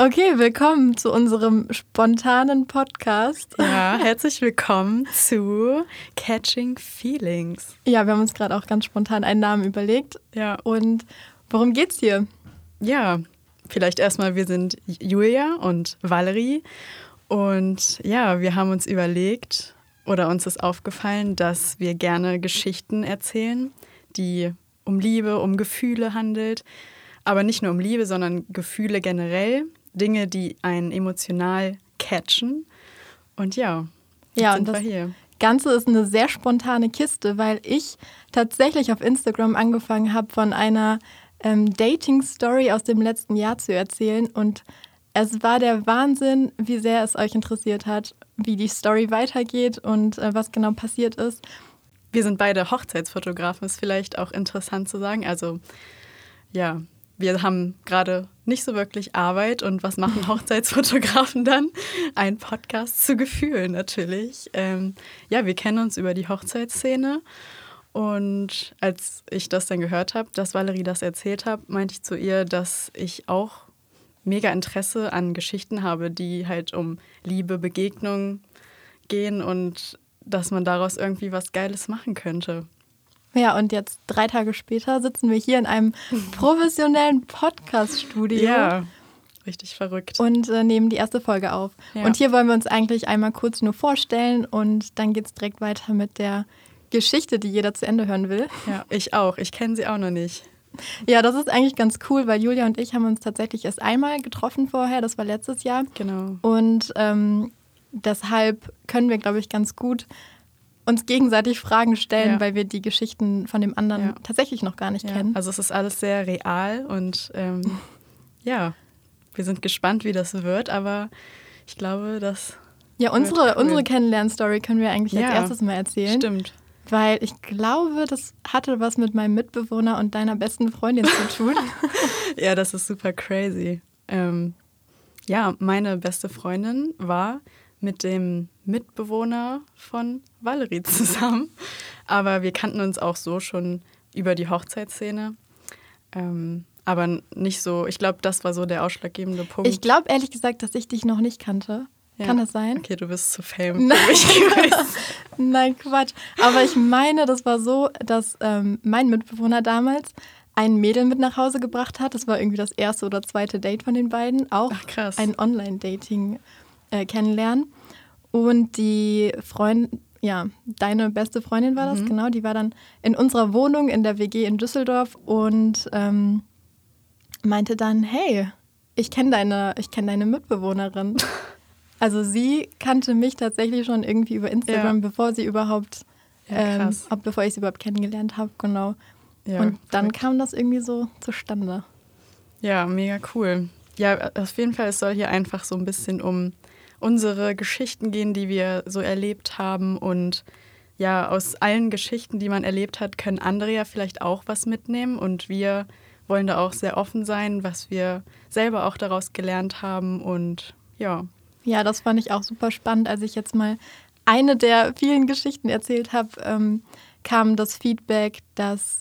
Okay, willkommen zu unserem spontanen Podcast. Ja, herzlich willkommen zu Catching Feelings. Ja, wir haben uns gerade auch ganz spontan einen Namen überlegt. Ja. Und worum geht's hier? Ja, vielleicht erstmal, wir sind Julia und Valerie. Und ja, wir haben uns überlegt oder uns ist aufgefallen, dass wir gerne Geschichten erzählen, die um Liebe, um Gefühle handelt. Aber nicht nur um Liebe, sondern Gefühle generell. Dinge, die einen emotional catchen. Und ja, Ja, sind und wir das hier. Ganze ist eine sehr spontane Kiste, weil ich tatsächlich auf Instagram angefangen habe, von einer ähm, Dating-Story aus dem letzten Jahr zu erzählen. Und es war der Wahnsinn, wie sehr es euch interessiert hat, wie die Story weitergeht und äh, was genau passiert ist. Wir sind beide Hochzeitsfotografen, ist vielleicht auch interessant zu sagen. Also ja, wir haben gerade nicht so wirklich Arbeit und was machen Hochzeitsfotografen dann? Ein Podcast zu Gefühlen natürlich. Ähm, ja, wir kennen uns über die Hochzeitsszene und als ich das dann gehört habe, dass Valerie das erzählt hat, meinte ich zu ihr, dass ich auch mega Interesse an Geschichten habe, die halt um Liebe, Begegnung gehen und dass man daraus irgendwie was Geiles machen könnte. Ja, und jetzt drei Tage später sitzen wir hier in einem professionellen Podcast-Studio. Ja, richtig verrückt. und äh, nehmen die erste Folge auf. Ja. Und hier wollen wir uns eigentlich einmal kurz nur vorstellen und dann geht es direkt weiter mit der Geschichte, die jeder zu Ende hören will. ja, ich auch. Ich kenne sie auch noch nicht. Ja, das ist eigentlich ganz cool, weil Julia und ich haben uns tatsächlich erst einmal getroffen vorher, das war letztes Jahr. Genau. Und ähm, deshalb können wir, glaube ich, ganz gut uns gegenseitig Fragen stellen, Ja. weil wir die Geschichten von dem anderen Ja. tatsächlich noch gar nicht Ja, kennen. also es ist alles sehr real und ähm, ja, wir sind gespannt, wie das wird, aber ich glaube, das Ja, unsere, cool. unsere Kennenlern-Story können wir eigentlich als erstes mal erzählen. stimmt. Weil ich glaube, das hatte was mit meinem Mitbewohner und deiner besten Freundin zu tun. Ja, das ist super crazy. Ähm, ja, meine beste Freundin war mit dem Mitbewohner von Valerie zusammen, aber wir kannten uns auch so schon über die Hochzeitsszene. Ähm, aber nicht so, ich glaube, das war so der ausschlaggebende Punkt. Ich glaube ehrlich gesagt, dass ich dich noch nicht kannte. Ja. Kann das sein? Okay, du bist zu fame Nein. für mich gewesen. Nein, Quatsch. Aber ich meine, das war so, dass ähm, mein Mitbewohner damals ein Mädel mit nach Hause gebracht hat. Das war irgendwie das erste oder zweite Date von den beiden. Auch Ach, krass. ein Online-Dating äh, kennenlernen. Und die Freundin, ja, deine beste Freundin war Mhm. das, genau, die war dann in unserer Wohnung in der WG in Düsseldorf und ähm, meinte dann, hey, ich kenne deine, ich kenn deine Mitbewohnerin. Also sie kannte mich tatsächlich schon irgendwie über Instagram, Ja. bevor sie überhaupt, Ja, ähm, ab- bevor ich sie überhaupt kennengelernt habe, genau. Ja, und dann verrückt. kam das irgendwie so zustande. Ja, mega cool. Ja, auf jeden Fall, es soll hier einfach so ein bisschen um unsere Geschichten gehen, die wir so erlebt haben. Und ja, aus allen Geschichten, die man erlebt hat, können andere ja vielleicht auch was mitnehmen. Und wir wollen da auch sehr offen sein, was wir selber auch daraus gelernt haben. Und ja, Ja, das fand ich auch super spannend. Als ich jetzt mal eine der vielen Geschichten erzählt habe, ähm, kam das Feedback, dass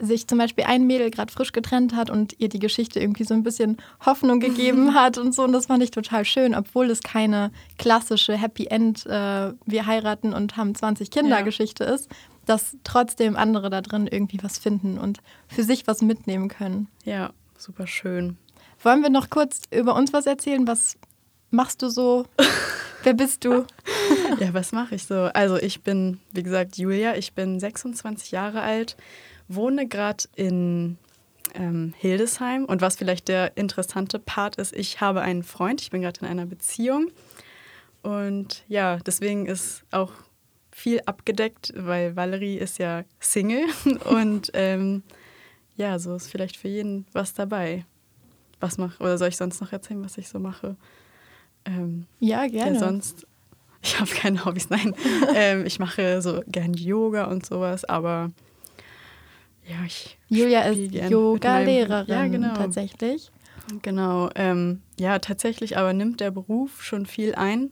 sich zum Beispiel ein Mädel gerade frisch getrennt hat und ihr die Geschichte irgendwie so ein bisschen Hoffnung gegeben hat und so. Und das fand ich total schön, obwohl es keine klassische Happy End, äh, wir heiraten und haben 20 Kinder Ja. Geschichte ist, dass trotzdem andere da drin irgendwie was finden und für sich was mitnehmen können. ja, super schön. Wollen wir noch kurz über uns was erzählen? Was machst du so? Wer bist du? Ja, was mache ich so? Also ich bin, wie gesagt, Julia, ich bin 26 Jahre alt, wohne gerade in ähm, Hildesheim und was vielleicht der interessante Part ist, ich habe einen Freund, ich bin gerade in einer Beziehung und ja, deswegen ist auch viel abgedeckt, weil Valerie ist ja Single und ähm, ja, so ist vielleicht für jeden was dabei. Was mach oder soll ich sonst noch erzählen, was ich so mache? Ähm, Ja, gerne. ja, sonst, ich habe keine Hobbys, nein. ähm, ich mache so gern Yoga und sowas, aber ja, ich. Julia ist Yoga-Lehrerin Ja, genau. tatsächlich. Genau. Ähm, ja, tatsächlich aber nimmt der Beruf schon viel ein.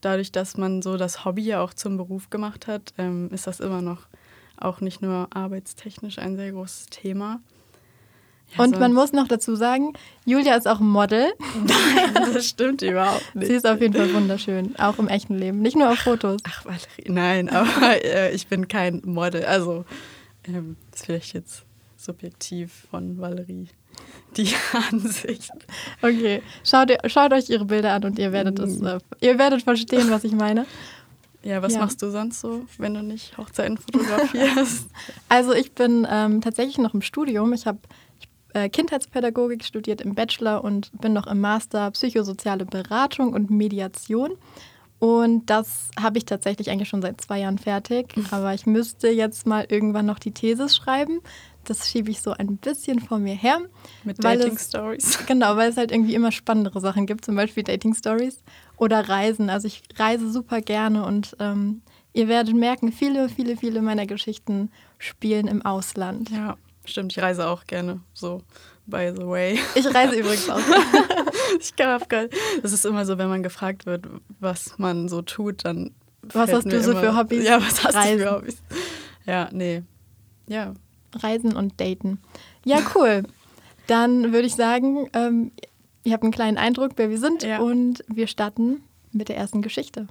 Dadurch, dass man so das Hobby ja auch zum Beruf gemacht hat, ähm, ist das immer noch auch nicht nur arbeitstechnisch ein sehr großes Thema. Ja, und man muss noch dazu sagen, Julia ist auch Model. Das stimmt überhaupt nicht. Sie ist auf jeden Fall wunderschön, auch im echten Leben, nicht nur auf Fotos. Ach, Valerie, nein, aber äh, ich bin kein Model. Also, ähm, das ist vielleicht jetzt subjektiv von Valerie die Ansicht. Okay, schaut, schaut euch ihre Bilder an und ihr werdet, es, mhm. äh, ihr werdet verstehen, was ich meine. Ja, was ja. machst du sonst so, wenn du nicht Hochzeiten fotografierst? also ich bin ähm, tatsächlich noch im Studium. Ich habe äh, Kindheitspädagogik studiert im Bachelor und bin noch im Master Psychosoziale Beratung und Mediation. Und das habe ich tatsächlich eigentlich schon seit zwei Jahren fertig. Aber ich müsste jetzt mal irgendwann noch die Thesis schreiben. Das schiebe ich so ein bisschen vor mir her. Mit Dating Stories. Genau, weil es halt irgendwie immer spannendere Sachen gibt, zum Beispiel Dating Stories oder Reisen. Also ich reise super gerne und ähm, ihr werdet merken, viele, viele, viele meiner Geschichten spielen im Ausland. Ja, stimmt. Ich reise auch gerne. So, by the way. Ich reise übrigens auch. ich glaube, geil. Das ist immer so, wenn man gefragt wird, was man so tut, dann. Was hast du so immer, für Hobbys? Ja, was hast Reisen. du für Hobbys? Ja, nee. Ja, Reisen und Daten. Ja, cool. Dann würde ich sagen, ähm, ihr habt einen kleinen Eindruck, wer wir sind ja. und wir starten mit der ersten Geschichte.